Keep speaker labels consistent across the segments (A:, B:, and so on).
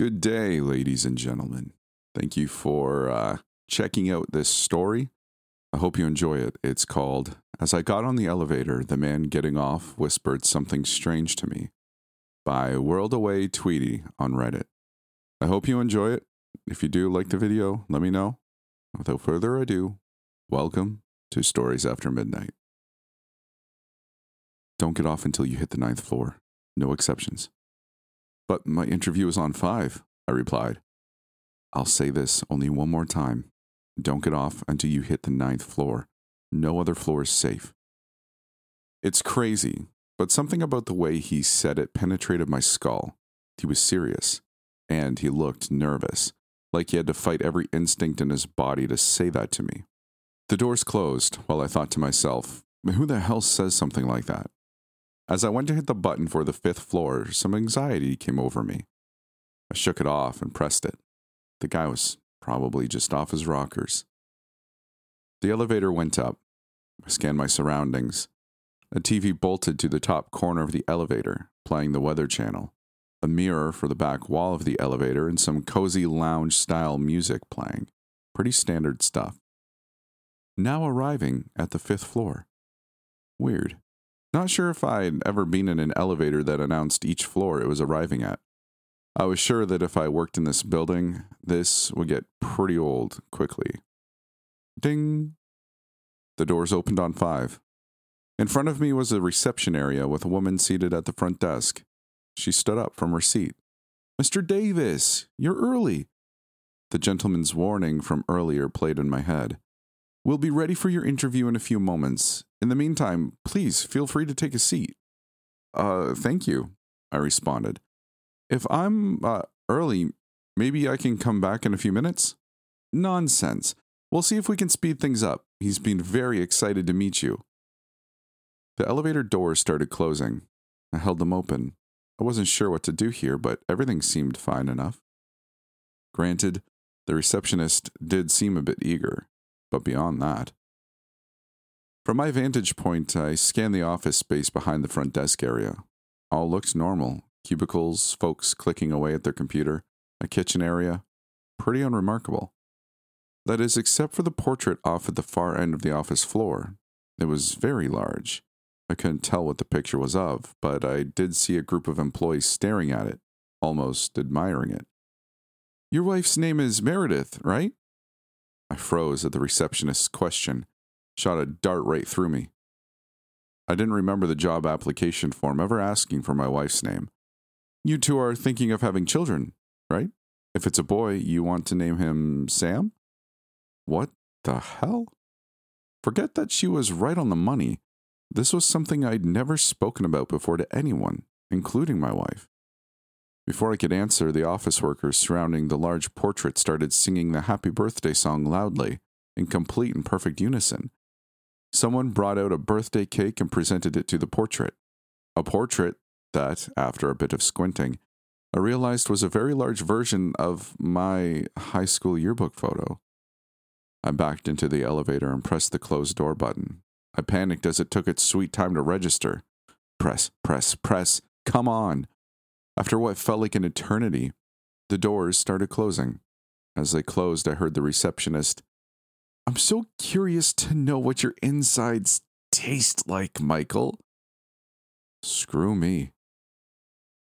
A: Good day, ladies and gentlemen. Thank you for uh, checking out this story. I hope you enjoy it. It's called As I Got on the Elevator, the Man Getting Off Whispered Something Strange to Me by World Away Tweedy on Reddit. I hope you enjoy it. If you do like the video, let me know. Without further ado, welcome to Stories After Midnight. Don't get off until you hit the ninth floor. No exceptions. But my interview is on five, I replied. I'll say this only one more time. Don't get off until you hit the ninth floor. No other floor is safe. It's crazy, but something about the way he said it penetrated my skull. He was serious, and he looked nervous, like he had to fight every instinct in his body to say that to me. The doors closed while I thought to myself, who the hell says something like that? As I went to hit the button for the fifth floor, some anxiety came over me. I shook it off and pressed it. The guy was probably just off his rockers. The elevator went up. I scanned my surroundings. A TV bolted to the top corner of the elevator, playing the Weather Channel, a mirror for the back wall of the elevator, and some cozy lounge style music playing. Pretty standard stuff. Now arriving at the fifth floor. Weird. Not sure if I'd ever been in an elevator that announced each floor it was arriving at. I was sure that if I worked in this building, this would get pretty old quickly. Ding! The doors opened on five. In front of me was a reception area with a woman seated at the front desk. She stood up from her seat. Mr. Davis, you're early. The gentleman's warning from earlier played in my head. We'll be ready for your interview in a few moments. In the meantime, please feel free to take a seat. Uh, thank you, I responded. If I'm uh, early, maybe I can come back in a few minutes? Nonsense. We'll see if we can speed things up. He's been very excited to meet you. The elevator doors started closing. I held them open. I wasn't sure what to do here, but everything seemed fine enough. Granted, the receptionist did seem a bit eager, but beyond that. From my vantage point, I scanned the office space behind the front desk area. All looked normal cubicles, folks clicking away at their computer, a kitchen area. Pretty unremarkable. That is, except for the portrait off at the far end of the office floor. It was very large. I couldn't tell what the picture was of, but I did see a group of employees staring at it, almost admiring it. Your wife's name is Meredith, right? I froze at the receptionist's question, shot a dart right through me. I didn't remember the job application form ever asking for my wife's name. You two are thinking of having children, right? If it's a boy, you want to name him Sam? What the hell? Forget that she was right on the money. This was something I'd never spoken about before to anyone, including my wife. Before I could answer, the office workers surrounding the large portrait started singing the happy birthday song loudly, in complete and perfect unison. Someone brought out a birthday cake and presented it to the portrait. A portrait that, after a bit of squinting, I realized was a very large version of my high school yearbook photo. I backed into the elevator and pressed the closed door button. I panicked as it took its sweet time to register. Press, press, press, come on. After what felt like an eternity, the doors started closing. As they closed, I heard the receptionist. I'm so curious to know what your insides taste like, Michael. Screw me.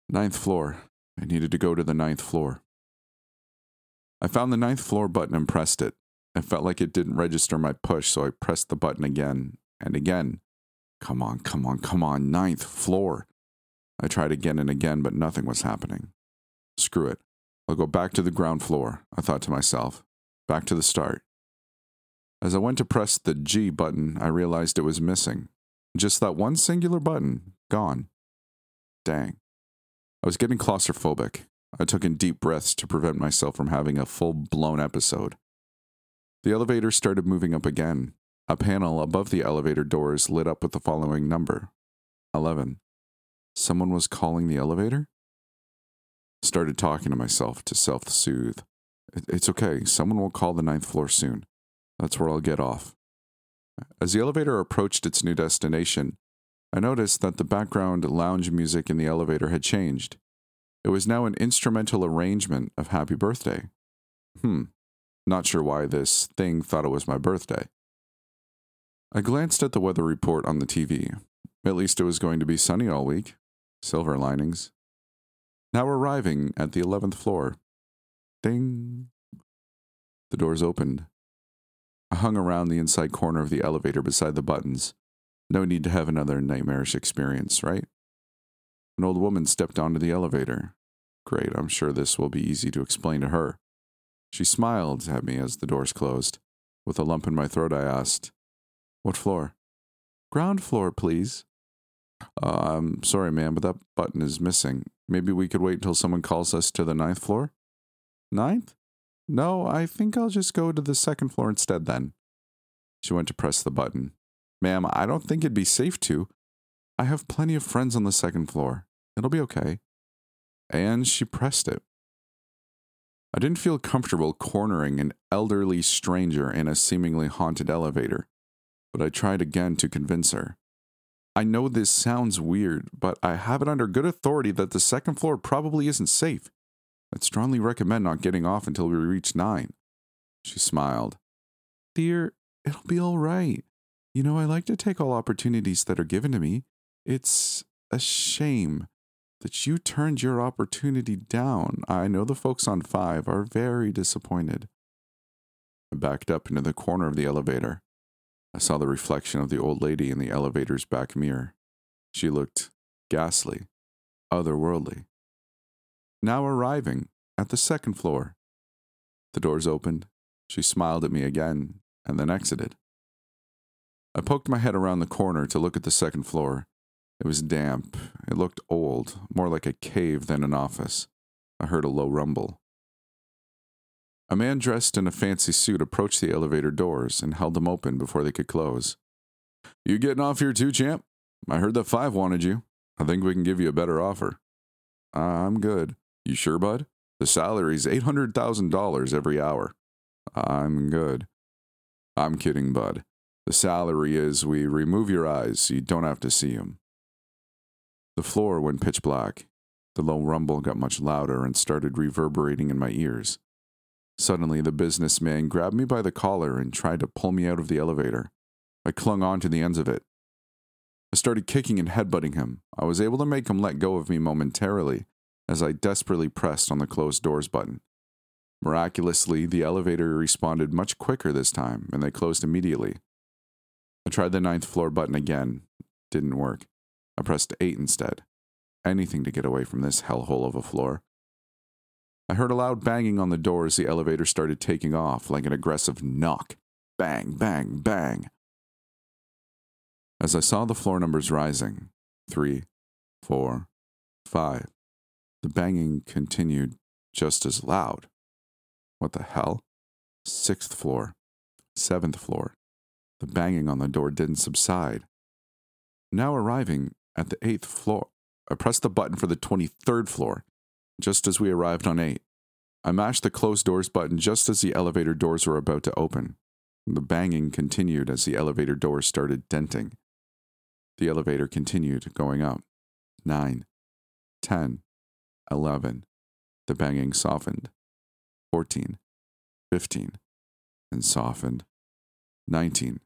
A: Ninth floor. I needed to go to the ninth floor. I found the ninth floor button and pressed it. I felt like it didn't register my push, so I pressed the button again and again. Come on, come on, come on, ninth floor. I tried again and again, but nothing was happening. Screw it. I'll go back to the ground floor, I thought to myself. Back to the start. As I went to press the G button, I realized it was missing. Just that one singular button, gone. Dang. I was getting claustrophobic. I took in deep breaths to prevent myself from having a full blown episode. The elevator started moving up again. A panel above the elevator doors lit up with the following number 11. Someone was calling the elevator? Started talking to myself to self soothe. It's okay. Someone will call the ninth floor soon. That's where I'll get off. As the elevator approached its new destination, I noticed that the background lounge music in the elevator had changed. It was now an instrumental arrangement of happy birthday. Hmm, not sure why this thing thought it was my birthday. I glanced at the weather report on the TV. At least it was going to be sunny all week. Silver linings. Now arriving at the 11th floor. Ding. The doors opened. I hung around the inside corner of the elevator beside the buttons. No need to have another nightmarish experience, right? An old woman stepped onto the elevator. Great, I'm sure this will be easy to explain to her. She smiled at me as the doors closed. With a lump in my throat, I asked, What floor? Ground floor, please. Uh, I'm sorry, ma'am, but that button is missing. Maybe we could wait until someone calls us to the ninth floor? Ninth? No, I think I'll just go to the second floor instead then. She went to press the button. Ma'am, I don't think it'd be safe to. I have plenty of friends on the second floor. It'll be okay. And she pressed it. I didn't feel comfortable cornering an elderly stranger in a seemingly haunted elevator, but I tried again to convince her. I know this sounds weird, but I have it under good authority that the second floor probably isn't safe. I'd strongly recommend not getting off until we reach nine. She smiled. Dear, it'll be all right. You know, I like to take all opportunities that are given to me. It's a shame that you turned your opportunity down. I know the folks on five are very disappointed. I backed up into the corner of the elevator. I saw the reflection of the old lady in the elevator's back mirror. She looked ghastly, otherworldly. Now arriving at the second floor. The doors opened. She smiled at me again and then exited. I poked my head around the corner to look at the second floor. It was damp. It looked old, more like a cave than an office. I heard a low rumble. A man dressed in a fancy suit approached the elevator doors and held them open before they could close. You getting off here too, champ? I heard that Five wanted you. I think we can give you a better offer. Uh, I'm good. You sure, bud? The salary's $800,000 every hour. I'm good. I'm kidding, bud. The salary is we remove your eyes so you don't have to see them. The floor went pitch black. The low rumble got much louder and started reverberating in my ears. Suddenly, the businessman grabbed me by the collar and tried to pull me out of the elevator. I clung on to the ends of it. I started kicking and headbutting him. I was able to make him let go of me momentarily as I desperately pressed on the closed doors button. Miraculously, the elevator responded much quicker this time, and they closed immediately. I tried the ninth floor button again. Didn't work. I pressed 8 instead. Anything to get away from this hellhole of a floor. I heard a loud banging on the door as the elevator started taking off, like an aggressive knock. Bang, bang, bang. As I saw the floor numbers rising three, four, five the banging continued just as loud. What the hell? Sixth floor, seventh floor. The banging on the door didn't subside. Now arriving at the eighth floor, I pressed the button for the 23rd floor just as we arrived on 8. I mashed the close doors button just as the elevator doors were about to open. The banging continued as the elevator doors started denting. The elevator continued going up. 9, 10, 11. The banging softened. 14, 15, and softened. 19,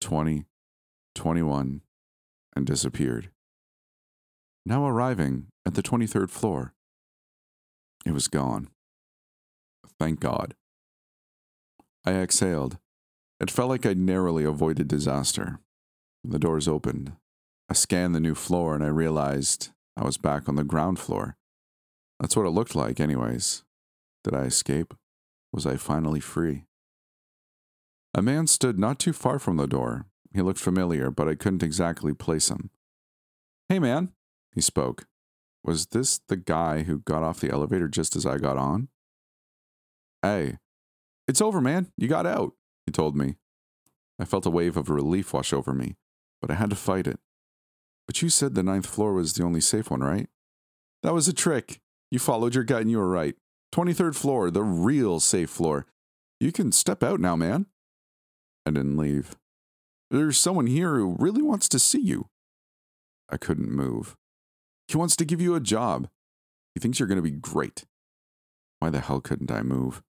A: 20, 21, and disappeared. Now arriving at the 23rd floor, it was gone. Thank God. I exhaled. It felt like I'd narrowly avoided disaster. The doors opened. I scanned the new floor and I realized I was back on the ground floor. That's what it looked like, anyways. Did I escape? Was I finally free? A man stood not too far from the door. He looked familiar, but I couldn't exactly place him. Hey, man, he spoke. Was this the guy who got off the elevator just as I got on? Hey, it's over, man. You got out, he told me. I felt a wave of relief wash over me, but I had to fight it. But you said the ninth floor was the only safe one, right? That was a trick. You followed your gut and you were right. 23rd floor, the real safe floor. You can step out now, man. I didn't leave. There's someone here who really wants to see you. I couldn't move. He wants to give you a job. He thinks you're going to be great. Why the hell couldn't I move?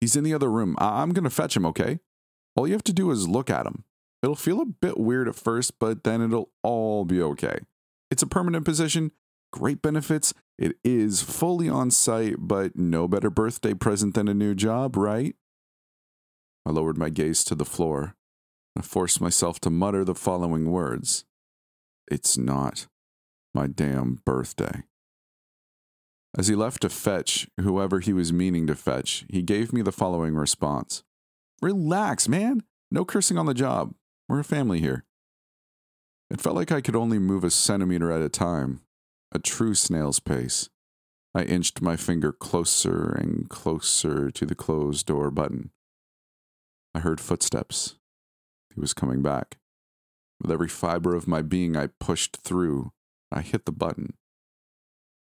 A: He's in the other room. I- I'm going to fetch him, okay? All you have to do is look at him. It'll feel a bit weird at first, but then it'll all be okay. It's a permanent position, great benefits. It is fully on site, but no better birthday present than a new job, right? I lowered my gaze to the floor. I forced myself to mutter the following words It's not my damn birthday. As he left to fetch whoever he was meaning to fetch, he gave me the following response Relax, man. No cursing on the job. We're a family here. It felt like I could only move a centimeter at a time, a true snail's pace. I inched my finger closer and closer to the closed door button. I heard footsteps. He was coming back. With every fiber of my being, I pushed through. I hit the button.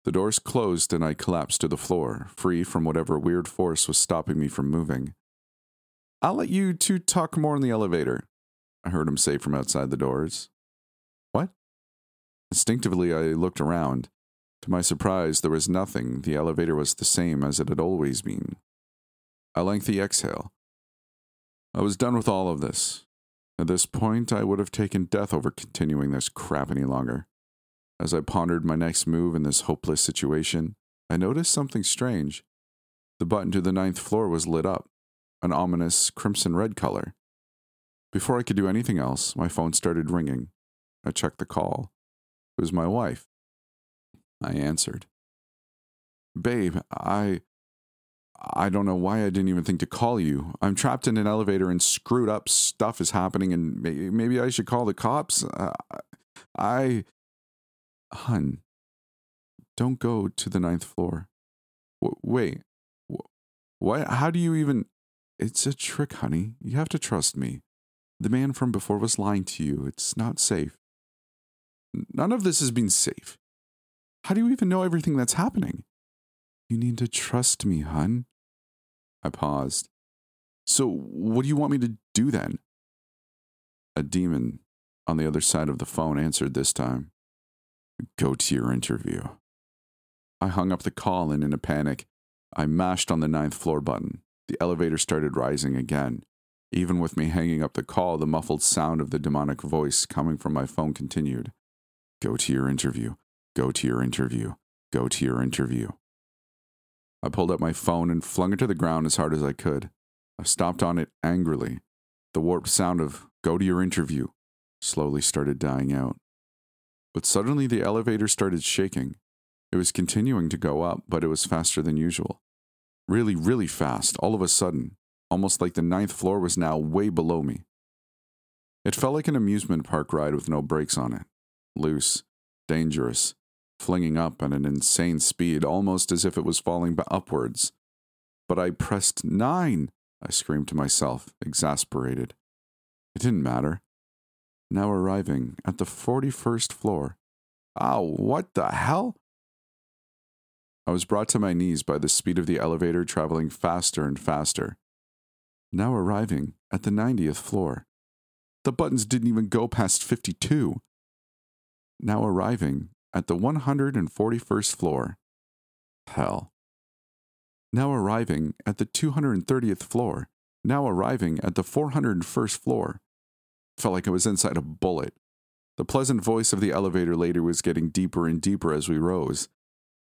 A: The doors closed and I collapsed to the floor, free from whatever weird force was stopping me from moving. I'll let you two talk more in the elevator, I heard him say from outside the doors. What? Instinctively, I looked around. To my surprise, there was nothing. The elevator was the same as it had always been. A lengthy exhale. I was done with all of this. At this point, I would have taken death over continuing this crap any longer. As I pondered my next move in this hopeless situation, I noticed something strange. The button to the ninth floor was lit up, an ominous crimson red color. Before I could do anything else, my phone started ringing. I checked the call. It was my wife. I answered. Babe, I. I don't know why I didn't even think to call you. I'm trapped in an elevator and screwed up stuff is happening, and maybe I should call the cops. Uh, I. Hun, don't go to the ninth floor. W- wait, what? How do you even. It's a trick, honey. You have to trust me. The man from before was lying to you. It's not safe. None of this has been safe. How do you even know everything that's happening? You need to trust me, hun. I paused. So, what do you want me to do then? A demon on the other side of the phone answered this time. Go to your interview. I hung up the call and, in a panic, I mashed on the ninth floor button. The elevator started rising again. Even with me hanging up the call, the muffled sound of the demonic voice coming from my phone continued. Go to your interview. Go to your interview. Go to your interview. I pulled up my phone and flung it to the ground as hard as I could. I stomped on it angrily. The warped sound of go to your interview slowly started dying out. But suddenly the elevator started shaking. It was continuing to go up, but it was faster than usual. Really, really fast, all of a sudden, almost like the ninth floor was now way below me. It felt like an amusement park ride with no brakes on it. Loose, dangerous, flinging up at an insane speed, almost as if it was falling upwards. But I pressed nine, I screamed to myself, exasperated. It didn't matter. Now arriving at the 41st floor. Oh, what the hell? I was brought to my knees by the speed of the elevator traveling faster and faster. Now arriving at the 90th floor. The buttons didn't even go past 52. Now arriving at the 141st floor. Hell. Now arriving at the 230th floor. Now arriving at the 401st floor. Felt like I was inside a bullet. The pleasant voice of the elevator later was getting deeper and deeper as we rose.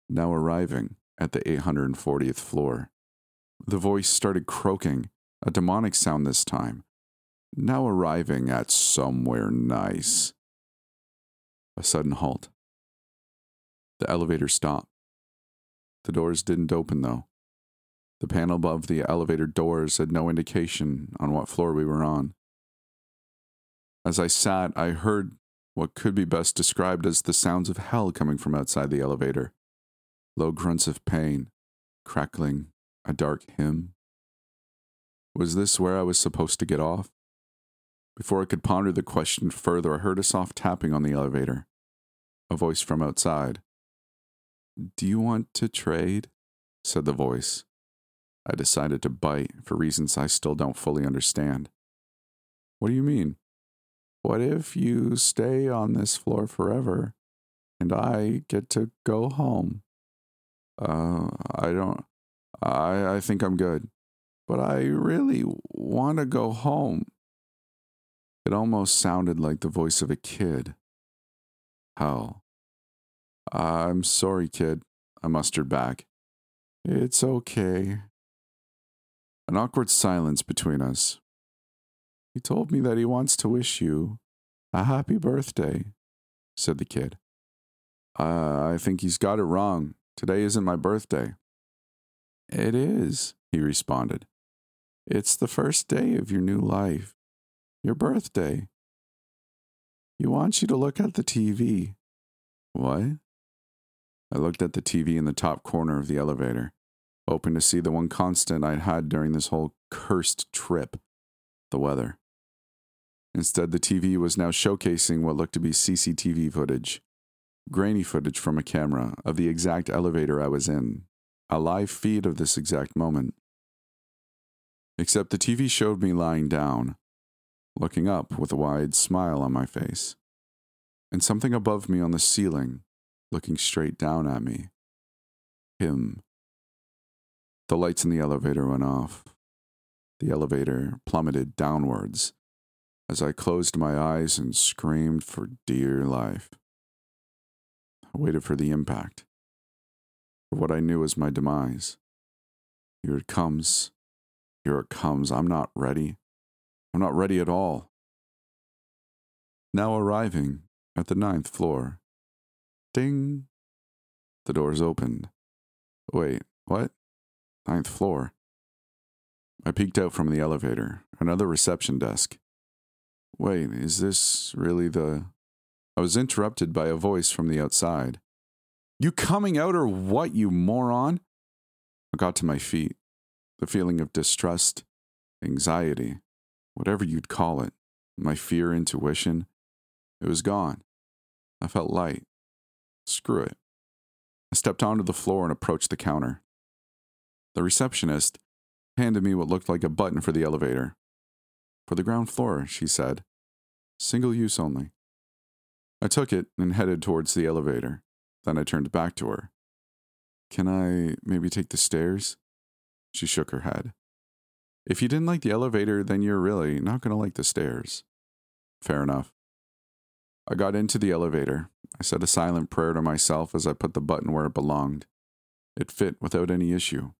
A: Now arriving at the 840th floor. The voice started croaking, a demonic sound this time. Now arriving at somewhere nice. A sudden halt. The elevator stopped. The doors didn't open, though. The panel above the elevator doors had no indication on what floor we were on. As I sat, I heard what could be best described as the sounds of hell coming from outside the elevator low grunts of pain, crackling, a dark hymn. Was this where I was supposed to get off? Before I could ponder the question further, I heard a soft tapping on the elevator. A voice from outside. Do you want to trade? said the voice. I decided to bite for reasons I still don't fully understand. What do you mean? What if you stay on this floor forever and I get to go home? Uh, I don't, I, I think I'm good, but I really want to go home. It almost sounded like the voice of a kid. Hell. I'm sorry, kid, I mustered back. It's okay. An awkward silence between us. He told me that he wants to wish you a happy birthday, said the kid. Uh, I think he's got it wrong. Today isn't my birthday. It is, he responded. It's the first day of your new life, your birthday. He wants you to look at the TV. What? I looked at the TV in the top corner of the elevator, hoping to see the one constant I'd had during this whole cursed trip the weather. Instead, the TV was now showcasing what looked to be CCTV footage, grainy footage from a camera of the exact elevator I was in, a live feed of this exact moment. Except the TV showed me lying down, looking up with a wide smile on my face, and something above me on the ceiling, looking straight down at me. Him. The lights in the elevator went off. The elevator plummeted downwards as I closed my eyes and screamed for dear life. I waited for the impact, for what I knew was my demise. Here it comes. Here it comes. I'm not ready. I'm not ready at all. Now arriving at the ninth floor. Ding! The doors opened. Wait, what? Ninth floor. I peeked out from the elevator, another reception desk. Wait, is this really the. I was interrupted by a voice from the outside. You coming out or what, you moron? I got to my feet. The feeling of distrust, anxiety, whatever you'd call it, my fear intuition, it was gone. I felt light. Screw it. I stepped onto the floor and approached the counter. The receptionist handed me what looked like a button for the elevator. For the ground floor, she said. Single use only. I took it and headed towards the elevator. Then I turned back to her. Can I maybe take the stairs? She shook her head. If you didn't like the elevator, then you're really not going to like the stairs. Fair enough. I got into the elevator. I said a silent prayer to myself as I put the button where it belonged. It fit without any issue.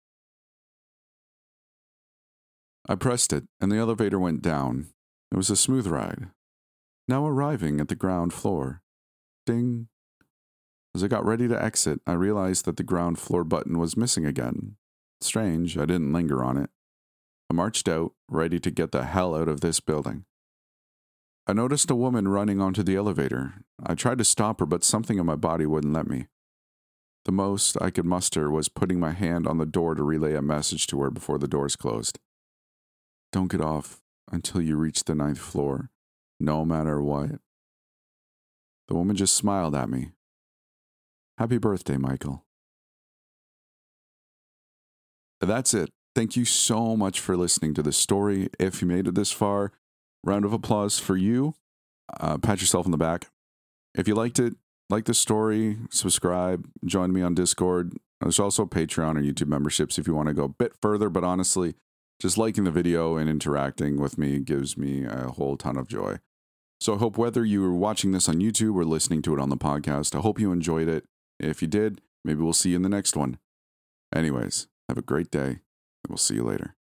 A: I pressed it, and the elevator went down. It was a smooth ride. Now arriving at the ground floor. Ding. As I got ready to exit, I realized that the ground floor button was missing again. Strange, I didn't linger on it. I marched out, ready to get the hell out of this building. I noticed a woman running onto the elevator. I tried to stop her, but something in my body wouldn't let me. The most I could muster was putting my hand on the door to relay a message to her before the doors closed. Don't get off until you reach the ninth floor, no matter what. The woman just smiled at me. Happy birthday, Michael. That's it. Thank you so much for listening to this story. If you made it this far, round of applause for you. Uh, pat yourself on the back. If you liked it, like the story, subscribe, join me on Discord. There's also Patreon or YouTube memberships if you want to go a bit further, but honestly, just liking the video and interacting with me gives me a whole ton of joy. So I hope whether you were watching this on YouTube or listening to it on the podcast, I hope you enjoyed it. If you did, maybe we'll see you in the next one. Anyways, have a great day, and we'll see you later.